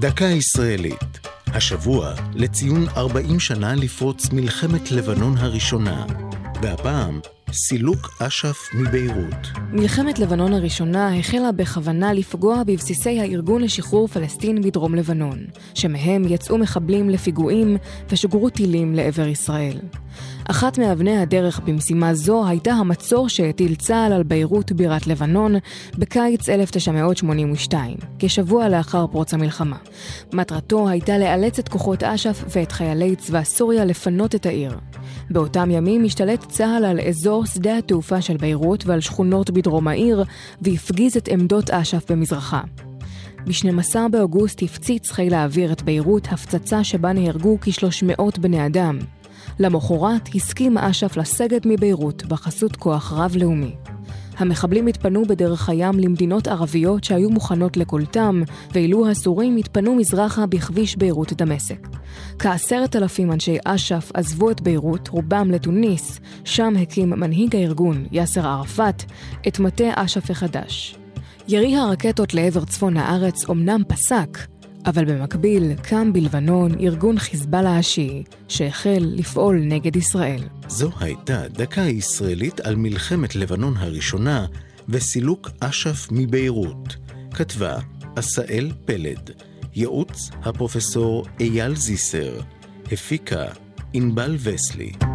דקה ישראלית. השבוע לציון 40 שנה לפרוץ מלחמת לבנון הראשונה, והפעם סילוק אש"ף מביירות. מלחמת לבנון הראשונה החלה בכוונה לפגוע בבסיסי הארגון לשחרור פלסטין בדרום לבנון, שמהם יצאו מחבלים לפיגועים ושוגרו טילים לעבר ישראל. אחת מאבני הדרך במשימה זו הייתה המצור שהטיל צה"ל על ביירות בירת לבנון בקיץ 1982, כשבוע לאחר פרוץ המלחמה. מטרתו הייתה לאלץ את כוחות אש"ף ואת חיילי צבא סוריה לפנות את העיר. באותם ימים השתלט צה"ל על אזור שדה התעופה של ביירות ועל שכונות בדרום העיר, והפגיז את עמדות אש"ף במזרחה. ב-12 באוגוסט הפציץ חיל האוויר את ביירות הפצצה שבה נהרגו כ-300 בני אדם. למחרת הסכים אש"ף לסגת מביירות בחסות כוח רב-לאומי. המחבלים התפנו בדרך הים למדינות ערביות שהיו מוכנות לקולטם, ואילו הסורים התפנו מזרחה בכביש ביירות דמשק. כעשרת אלפים אנשי אש"ף עזבו את ביירות, רובם לתוניס, שם הקים מנהיג הארגון, יאסר ערפאת, את מטה אש"ף החדש. ירי הרקטות לעבר צפון הארץ אומנם פסק, אבל במקביל קם בלבנון ארגון חיזבאללה השיעי, שהחל לפעול נגד ישראל. זו הייתה דקה ישראלית על מלחמת לבנון הראשונה וסילוק אש"ף מביירות. כתבה עשאל פלד, ייעוץ הפרופסור אייל זיסר, הפיקה ענבל וסלי.